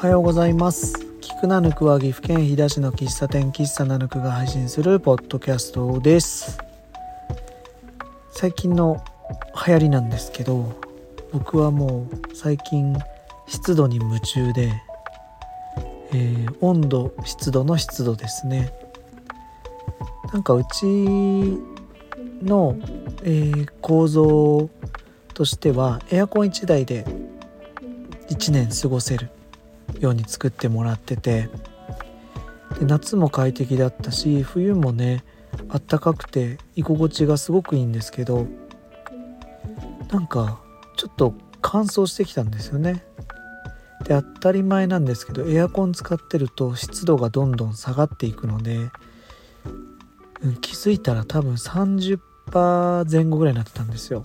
おはようございます。菊名ぬくは岐阜県飛騨市の喫茶店喫茶ナヌクが配信するポッドキャストです。最近の流行りなんですけど僕はもう最近湿度に夢中で、えー、温度湿度の湿度ですね。なんかうちの、えー、構造としてはエアコン1台で1年過ごせる。ように作ってもらってて。で夏も快適だったし冬もねあったかくて居心地がすごくいいんですけどなんかちょっと乾燥してきたんですよね。で当たり前なんですけどエアコン使ってると湿度がどんどん下がっていくので、うん、気づいたら多分30%前後ぐらいになってたんですよ。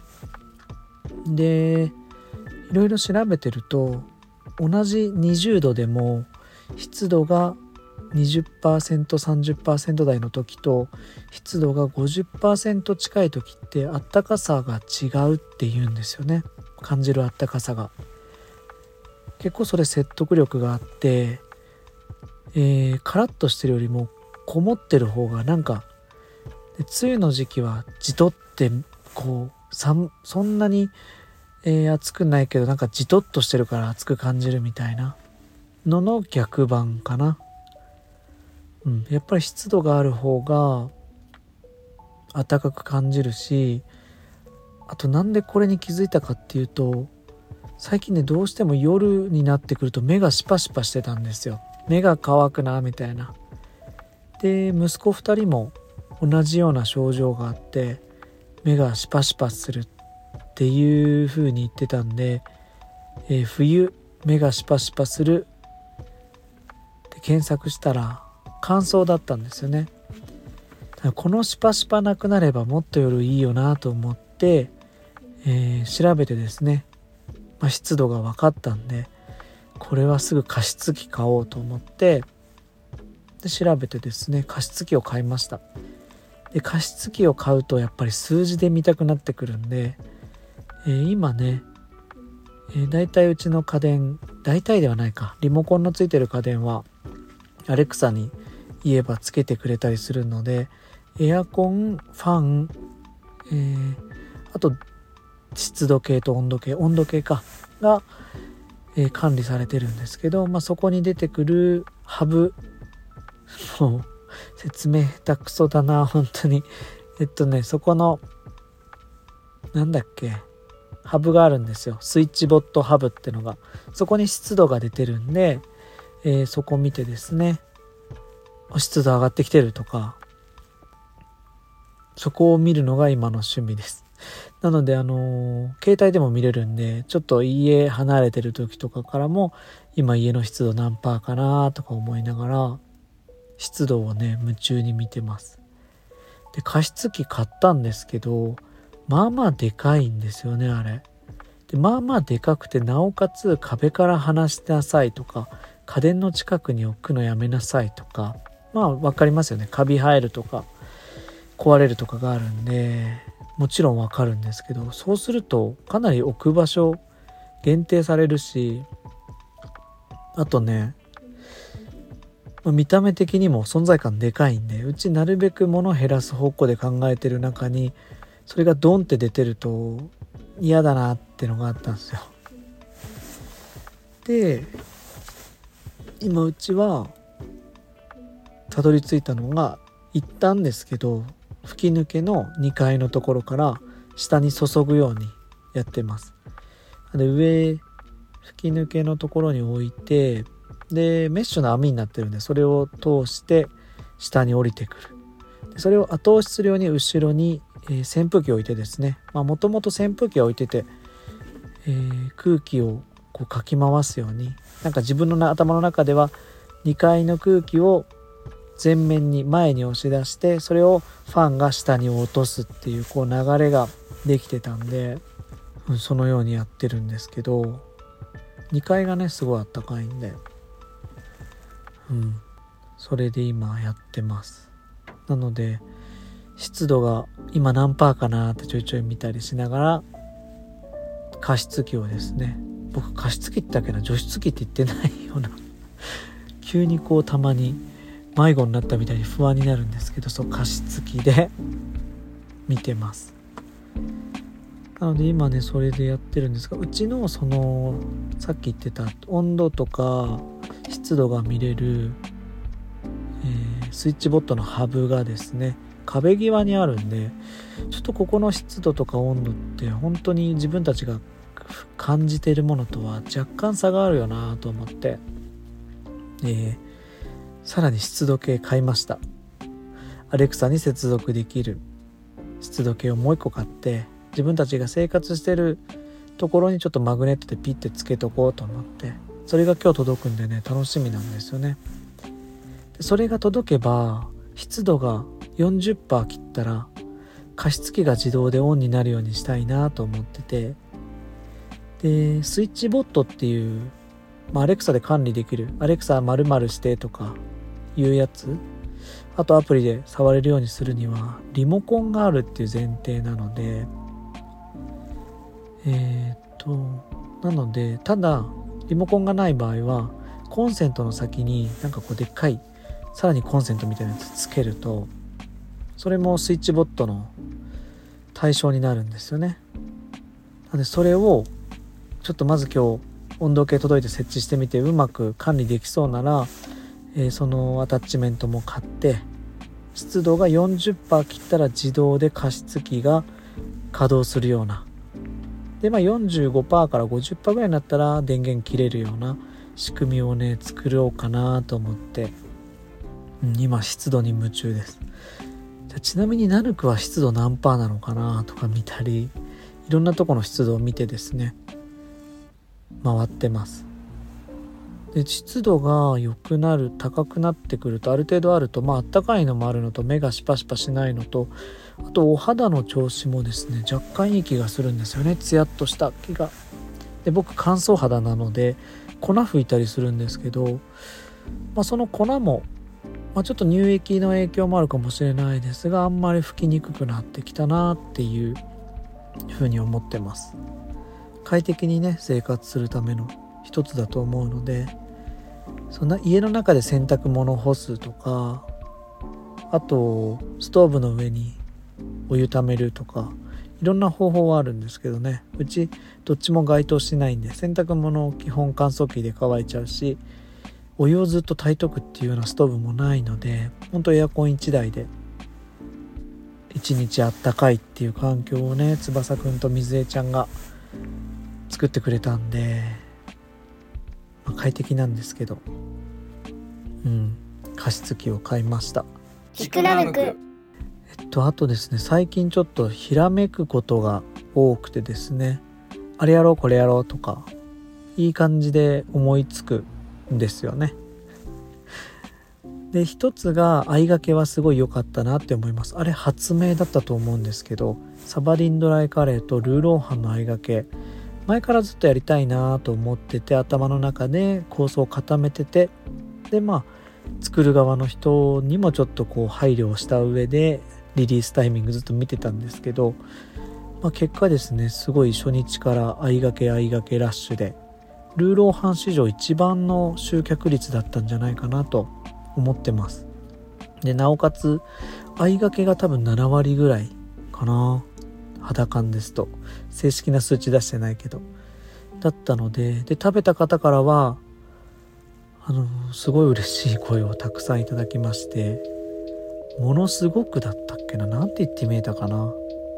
でいろいろ調べてると同じ20度でも湿度が 20%30% 台の時と湿度が50%近い時ってあったかさが違うっていうんですよね。感じるあったかさが。結構それ説得力があって、えー、カラッとしてるよりもこもってる方がなんか梅雨の時期はじとってこうそんなにえー、暑くないけどなんかじとっとしてるから暑く感じるみたいな。のの逆版かな。うん、やっぱり湿度がある方が暖かく感じるしあとなんでこれに気づいたかっていうと最近ねどうしても夜になってくると目がシパシパしてたんですよ。目が乾くなみたいな。で息子2人も同じような症状があって目がシパシパするっていう風に言ってたんで、えー、冬目がシパシパする。って検索したら乾燥だったんですよね。このシパシパなくなればもっと夜いいよなと思って、えー、調べてですね、まあ、湿度が分かったんでこれはすぐ加湿器買おうと思ってで調べてですね加湿器を買いました。で加湿器を買うとやっぱり数字で見たくなってくるんでえー、今ね、えー、大体うちの家電大体ではないか。リモコンのついてる家電はアレクサに言えばつけてくれたりするのでエアコンファン、えー、あと湿度計と温度計温度計かが、えー、管理されてるんですけど、まあ、そこに出てくるハブもう説明下手くそだな本当に。えっとねそこのなんだっけハブがあるんですよ。スイッチボットハブってのが。そこに湿度が出てるんで、えー、そこ見てですね湿度上がってきてるとかそこを見るのが今の趣味です。なのであのー、携帯でも見れるんでちょっと家離れてる時とかからも今家の湿度何パーかなとか思いながら湿度をね夢中に見てます。で加湿器買ったんですけどまあまあでかいんですよねあれ。でまあまあでかくてなおかつ壁から離しなさいとか家電の近くに置くのやめなさいとかまあ分かりますよね。カビ生えるとか壊れるとかがあるんでもちろん分かるんですけどそうするとかなり置く場所限定されるしあとね見た目的にも存在感でかいんでうちなるべく物を減らす方向で考えてる中にそれがドンって出てると嫌だなってのがあったんですよ。で今うちはたどり着いたのが行ったんですけど吹き抜けの2階のところから下に注ぐようにやってます。で上吹き抜けのところに置いてでメッシュの網になってるんでそれを通して下に降りてくる。それを後押しするように後ろにえー、扇風機を置いてですねもともと扇風機を置いてて、えー、空気をこうかき回すようになんか自分の頭の中では2階の空気を前面に前に押し出してそれをファンが下に落とすっていうこう流れができてたんで、うん、そのようにやってるんですけど2階がねすごいあったかいんでうんそれで今やってます。なので湿度が今何パーかなってちょいちょい見たりしながら加湿器をですね僕加湿器ってだけな除湿器って言ってないような 急にこうたまに迷子になったみたいに不安になるんですけどそう加湿器で 見てます。なので今ねそれでやってるんですがうちのそのさっき言ってた温度とか湿度が見れる、えー、スイッチボットのハブがですね壁際にあるんでちょっとここの湿度とか温度って本当に自分たちが感じているものとは若干差があるよなと思って、えー、さらに湿度計買いました。アレクサに接続できる湿度計をもう一個買って自分たちが生活してるところにちょっとマグネットでピッてつけとこうと思ってそれが今日届くんでね楽しみなんですよね。それが届けば湿度が40%切ったら加湿器が自動でオンになるようにしたいなと思ってて。でスイッチボットっていう、まあ、アレクサで管理できるアレクサ〇〇してとかいうやつ。あとアプリで触れるようにするにはリモコンがあるっていう前提なので。えー、っとなのでただリモコンがない場合はコンセントの先になんかこうでっかいさらにコンセントみたいなやつつけるとそれもスイッチボットの対象になるんですよね。なのでそれをちょっとまず今日温度計届いて設置してみてうまく管理できそうなら、えー、そのアタッチメントも買って湿度が40%切ったら自動で加湿器が稼働するような。でまあ45%から50%ぐらいになったら電源切れるような仕組みをね作ろうかなと思って、うん、今湿度に夢中です。ちなみにナルクは湿度何パーなのかなとか見たりいろんなとこの湿度を見てですね回ってます。で湿度が良くなる高くなってくるとある程度あるとまああったかいのもあるのと目がシパシパしないのとあとお肌の調子もですね若干いい気がするんですよね。ツヤっとした気が。で僕乾燥肌なので粉吹いたりするんですけど、まあ、その粉もまあ、ちょっと乳液の影響もあるかもしれないですがあんまり拭きにくくなってきたなっていうふうに思ってます。快適にね生活するための一つだと思うのでそんな家の中で洗濯物干すとかあとストーブの上にお湯ためるとかいろんな方法はあるんですけどね。うちどっちも該当しないんで洗濯物を基本乾燥機で乾いちゃうしお湯をずっと炊いとくっていうようなストーブもないのでほんとエアコン1台で一日あったかいっていう環境をね翼くんと水江ちゃんが作ってくれたんで、まあ、快適なんですけど。うん。加湿器を買いました。ひくらめく？えっとあとですね最近ちょっとひらめくことが多くてですねあれやろうこれやろうとかいい感じで思いつくですよね。で一つが合いがけはすごい良かったなって思いますあれ発明だったと思うんですけどサバリンドライカレーとルーローハンの合いがけ前からずっとやりたいなと思ってて頭の中で構想を固めててでまあ作る側の人にもちょっとこう配慮をした上でリリースタイミングずっと見てたんですけど、まあ、結果ですねすごい初日から合いがけ合いがけラッシュでルーローハン史上一番の集客率だったんじゃないかなと思ってます。でなおかつ合いがけが多分7割ぐらいかな。肌感ですと。正式な数値出してないけど。だったのでで食べた方からはあのすごい嬉しい声をたくさんいただきましてものすごくだったっけな。何て言って見えたかな。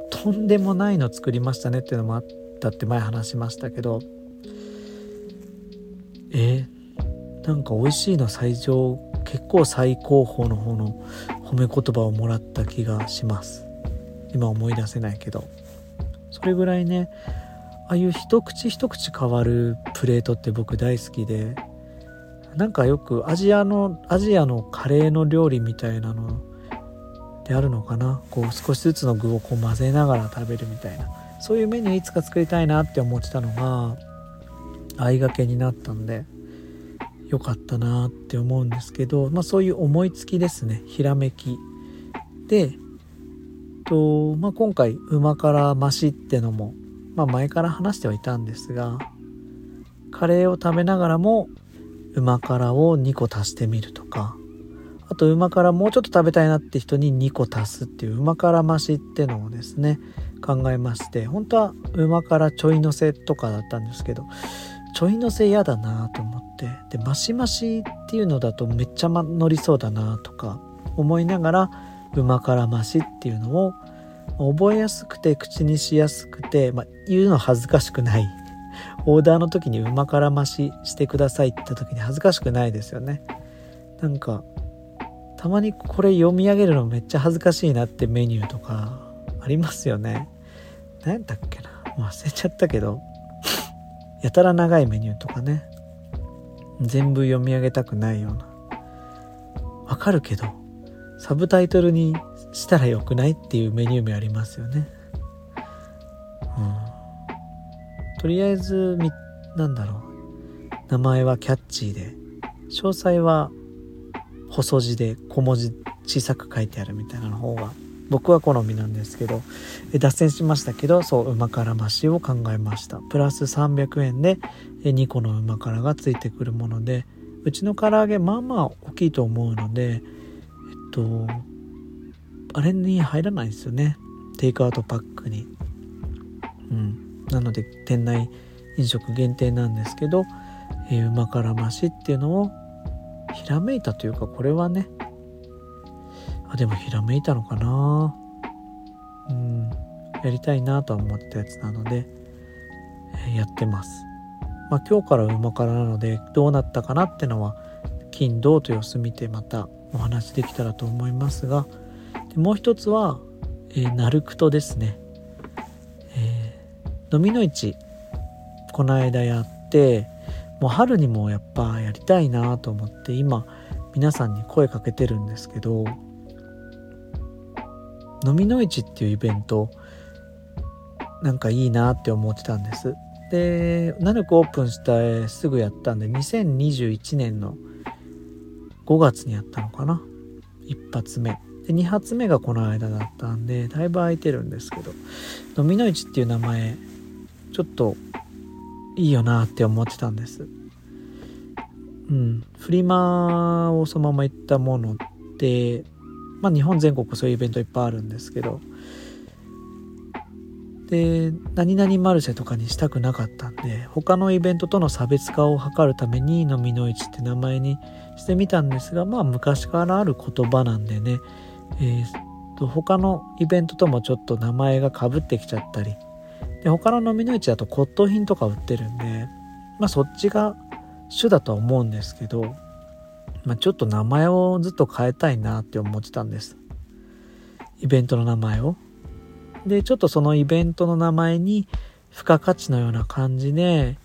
とんでもないの作りましたねっていうのもあったって前話しましたけどえー、なんか美味しいの最上結構最高峰の方の褒め言葉をもらった気がします。今思い出せないけど。それぐらいねああいう一口一口変わるプレートって僕大好きでなんかよくアジアのアジアのカレーの料理みたいなのであるのかな。こう少しずつの具をこう混ぜながら食べるみたいな。そういうメニューいつか作りたいなって思ってたのが相掛けになったんで良かったなって思うんですけど、まあ、そういう思いつきですね。ひらめきでと、まあ、今回馬から増しってのも、まあ、前から話してはいたんですがカレーを食べながらも旨辛を2個足してみるとかあと旨辛もうちょっと食べたいなって人に2個足すっていう旨辛増しってのをですね考えまして本当は旨辛ちょいのせとかだったんですけどちょいのせ嫌だなと思って。でマシマシっていうのだとめっちゃ乗りそうだなとか思いながら旨辛増しっていうのを覚えやすくて口にしやすくて、まあ、言うの恥ずかしくない。オーダーの時に旨辛増ししてくださいって言った時に恥ずかしくないですよね。なんかたまにこれ読み上げるのめっちゃ恥ずかしいなってメニューとかありますよね。何やったっけな。忘れちゃったけど。やたら長いメニューとかね。全部読み上げたくないような。わかるけどサブタイトルにしたらよくないっていうメニュー名ありますよね。うん。とりあえずみなんだろう。名前はキャッチーで詳細は細字で小文字小さく書いてあるみたいなの方が僕は好みなんですけど脱線しましたけどそう旨辛増しを考えました。プラス300円で2個の旨辛がついてくるものでうちの唐揚げまあまあ大きいと思うのでえっとあれに入らないですよね。テイクアウトパックに。うん。なので店内飲食限定なんですけど、えー、旨辛増しっていうのをひらめいたというかこれはねあでもひらめいたのかな。うん。やりたいなと思ったやつなので、えー、やってます。まあ今日から馬からなのでどうなったかなってのは金土と様子見てまたお話できたらと思いますがでもう一つは、えー、ナルクトですね、えー、飲みの市この間やってもう春にもやっぱやりたいなと思って今皆さんに声かけてるんですけど飲みの市っていうイベントなんかいいなって思ってたんです。でナルクオープンしたすぐやったんで2021年の5月にやったのかな。一発目。で2発目がこの間だったんでだいぶ空いてるんですけど飲みの市っていう名前ちょっといいよなって思ってたんです。うん。フリマをそのまま行ったものでまあ日本全国そういうイベントいっぱいあるんですけど。で何々マルシェとかにしたくなかったんで他のイベントとの差別化を図るために飲みの市って名前にしてみたんですがまあ昔からある言葉なんでね、えー、と他のイベントともちょっと名前がかぶってきちゃったり。で他の飲みの市だと骨董品とか売ってるんでまあそっちが主だとは思うんですけど、まあ、ちょっと名前をずっと変えたいなって思ってたんです。イベントの名前を。でちょっとそのイベントの名前に付加価値のような感じで、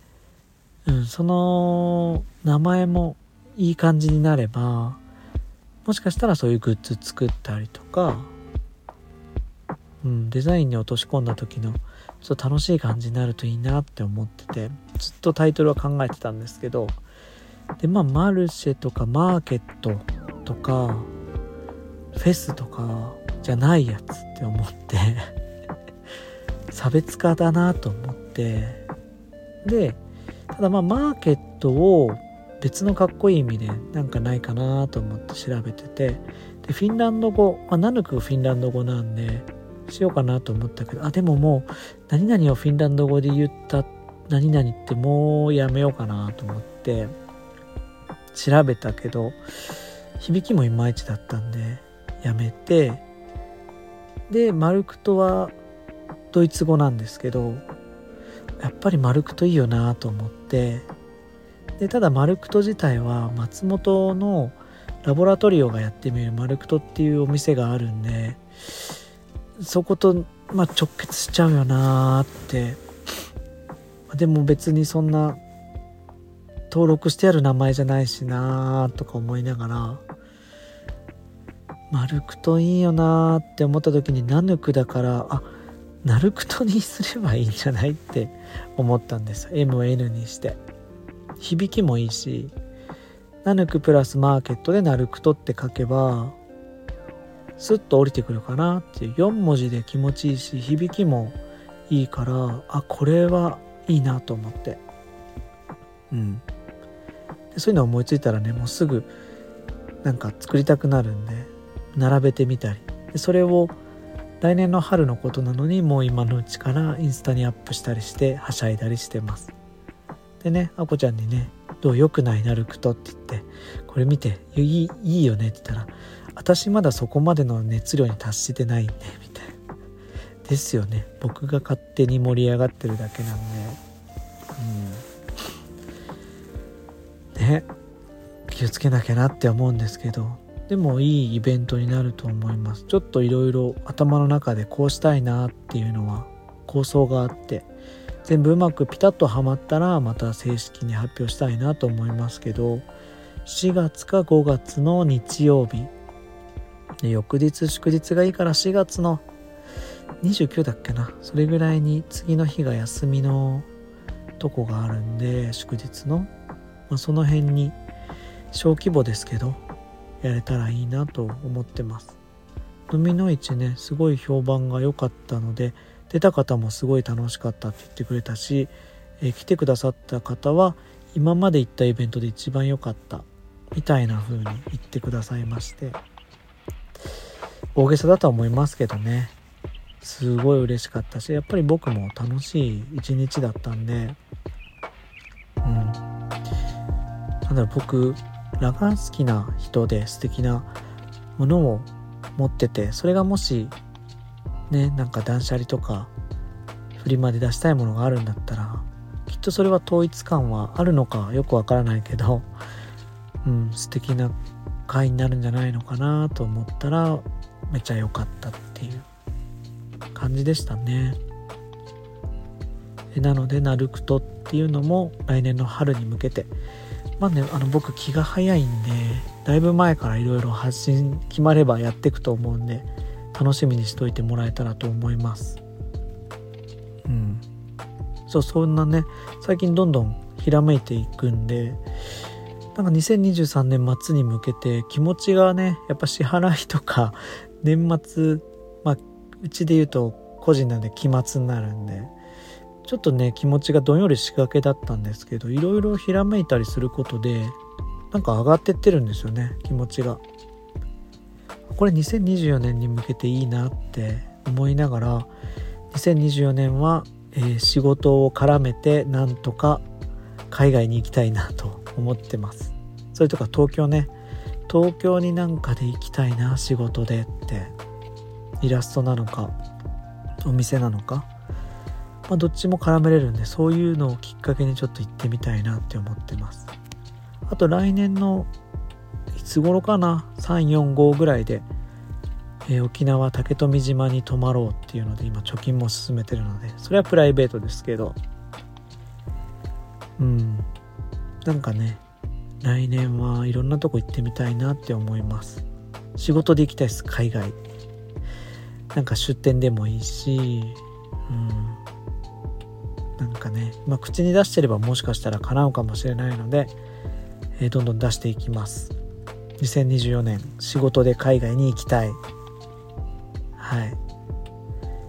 うん、その名前もいい感じになればもしかしたらそういうグッズ作ったりとか、うん、デザインに落とし込んだ時のちょっと楽しい感じになるといいなって思っててずっとタイトルは考えてたんですけどでまあマルシェとかマーケットとかフェスとかじゃないやつって思って 差別化だなと思ってでただまあマーケットを別のかっこいい意味でなんかないかなと思って調べててでフィンランド語、まあ、ナヌクフィンランド語なんでしようかなと思ったけどあでももう何々をフィンランド語で言った何々ってもうやめようかなと思って調べたけど響きもいまいちだったんでやめて。でマルクトはドイツ語なんですけどやっぱりマルクトいいよなと思って。でただマルクト自体は松本のラボラトリオがやってみるマルクトっていうお店があるんでそこと、まあ、直結しちゃうよなって。でも別にそんな登録してある名前じゃないしなとか思いながらマルクトいいよなって思った時にナヌクだからあナルクトにすればいいんじゃないって思ったんです。MN にして。響きもいいしナヌクプラスマーケットでナルクトって書けばスッと降りてくるかなっていう。4文字で気持ちいいし響きもいいからあこれはいいなと思って。うん。でそういうの思いついたらねもうすぐなんか作りたくなるんで並べてみたり。でそれを来年の春のことなのにもう今のうちからインスタにアップしたりしてはしゃいだりしてます。でねあこちゃんにね「どう良くないなるくと」って言って「これ見ていいいいよね」って言ったら「私まだそこまでの熱量に達してないんで」みたいな。ですよね。僕が勝手に盛り上がってるだけなんで。うん。ね気をつけなきゃなって思うんですけどでもいいイベントになると思います。ちょっといろいろ頭の中でこうしたいなっていうのは構想があって全部うまくピタッとはまったらまた正式に発表したいなと思いますけど4月か5月の日曜日で翌日祝日がいいから4月の29だっけなそれぐらいに次の日が休みのとこがあるんで祝日の、まあ、その辺に小規模ですけどやれたらいいなと思ってます。飲みの市ねすごい評判が良かったので出た方もすごい楽しかったって言ってくれたし、えー、来てくださった方は今まで行ったイベントで一番良かったみたいな風に言ってくださいまして。大げさだとは思いますけどね。すごい嬉しかったしやっぱり僕も楽しい一日だったんでなんだろう僕らが好きな人で素敵なものを持っててそれがもしねなんか断捨離とかフリマで出したいものがあるんだったらきっとそれは統一感はあるのかよくわからないけど うん素敵な回になるんじゃないのかなと思ったらめちゃ良かったっていう感じでしたね。なのでナルクトっていうのも来年の春に向けて。まあねあの僕気が早いんでだいぶ前からいろいろ発信決まればやっていくと思うんで楽しみにしといてもらえたらと思います。うん。そうそんなね最近どんどんひらめいていくんでなんか2023年末に向けて気持ちがねやっぱ支払いとか年末まあうちで言うと個人なんで期末になるんでちょっとね気持ちがどんよりしがけだったんですけどいろいろひらめいたりすることでなんか上がってってるんですよね気持ちが。これ2024年に向けていいなって思いながら2024年は、えー、仕事を絡めてなんとか海外に行きたいなと思ってます。それとか東京ね。東京になんかで行きたいな仕事でってイラストなのかお店なのかまあ、どっちも絡めれるんでそういうのをきっかけにちょっと行ってみたいなって思ってます。あと来年のいつ頃かな？345ぐらいで、えー、沖縄竹富島に泊まろうっていうので今貯金も進めてるのでそれはプライベートですけど。うん。なんかね来年はいろんなとこ行ってみたいなって思います。仕事で行きたいです海外。なんか出店でもいいしうん。なんかね、まあ、口に出してればもしかしたら叶うかもしれないので、えー、どんどん出していきます。2024年仕事で海外に行きたい。はい。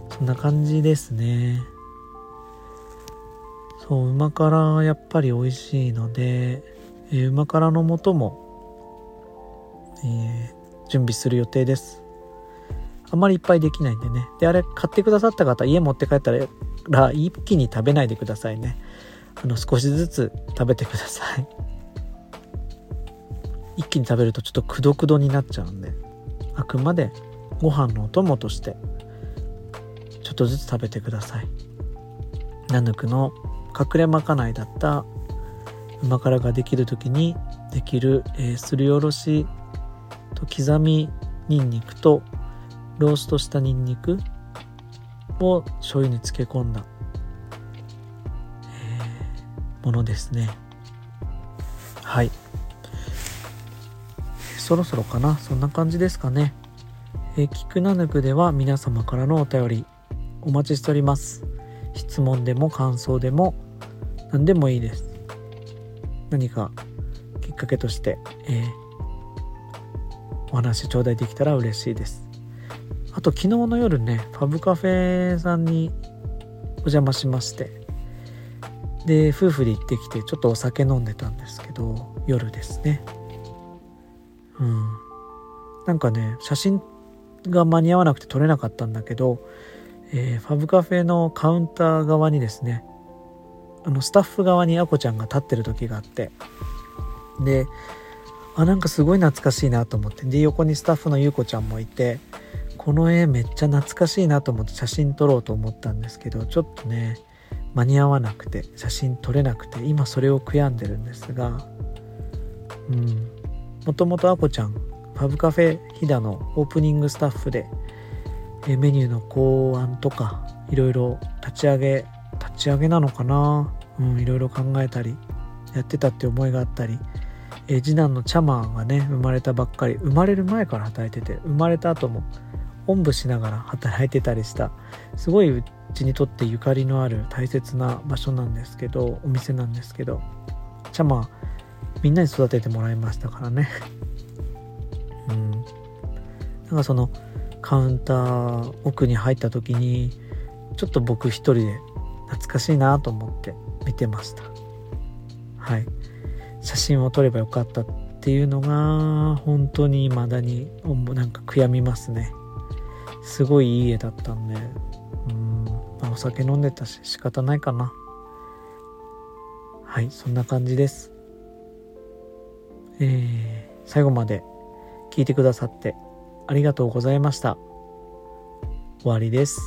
そんな感じですね。そう旨辛やっぱり美味しいので、えー、旨辛の素も、えー、準備する予定です。あんまりいっぱいできないんでね。であれ買ってくださった方家持って帰ったら一気に食べないでくださいね。あの少しずつ食べてください。一気に食べるとちょっとくどくどになっちゃうんで。あくまでご飯のお供としてちょっとずつ食べてください。ナヌクの隠れまかないだった旨辛ができる時にできる、えー、すりおろしと刻みにんにくとローストしたにんにくを醤油に漬け込んだ、ものですね。はい。そろそろかな？そんな感じですかね。えー、キクナヌクでは皆様からのお便りお待ちしております。質問でも感想でも何でもいいです。何かきっかけとして、えー、お話頂戴できたら嬉しいです。あと昨日の夜ねファブカフェさんにお邪魔しまして。で夫婦で行ってきてちょっとお酒飲んでたんですけど夜ですね。うん。なんかね写真が間に合わなくて撮れなかったんだけど、えー、ファブカフェのカウンター側にですねあのスタッフ側にあこちゃんが立ってる時があって。であなんかすごい懐かしいなと思って。で横にスタッフのゆうこちゃんもいてこの絵めっちゃ懐かしいなと思って写真撮ろうと思ったんですけどちょっとね間に合わなくて写真撮れなくて今それを悔やんでるんですがうん。もともとあこちゃんファブカフェ飛騨のオープニングスタッフでメニューの考案とかいろいろ立ち上げ立ち上げなのかな？うんいろいろ考えたりやってたって思いがあったりえ次男のチャマーがね生まれたばっかり生まれる前から働いてて生まれた後もおんぶしながら働いてたりしたすごいうちにとってゆかりのある大切な場所なんですけどお店なんですけどチャマーみんなに育ててもらいましたからね。うん。なんかそのカウンター奥に入った時にちょっと僕一人で懐かしいなと思って見てました。はい。写真を撮ればよかったっていうのが本当に未だになんか悔やみますね。すごいいい絵だったんで。うん、まあ、お酒飲んでたし仕方ないかな。はいそんな感じです。えー、最後まで聞いてくださってありがとうございました。終わりです。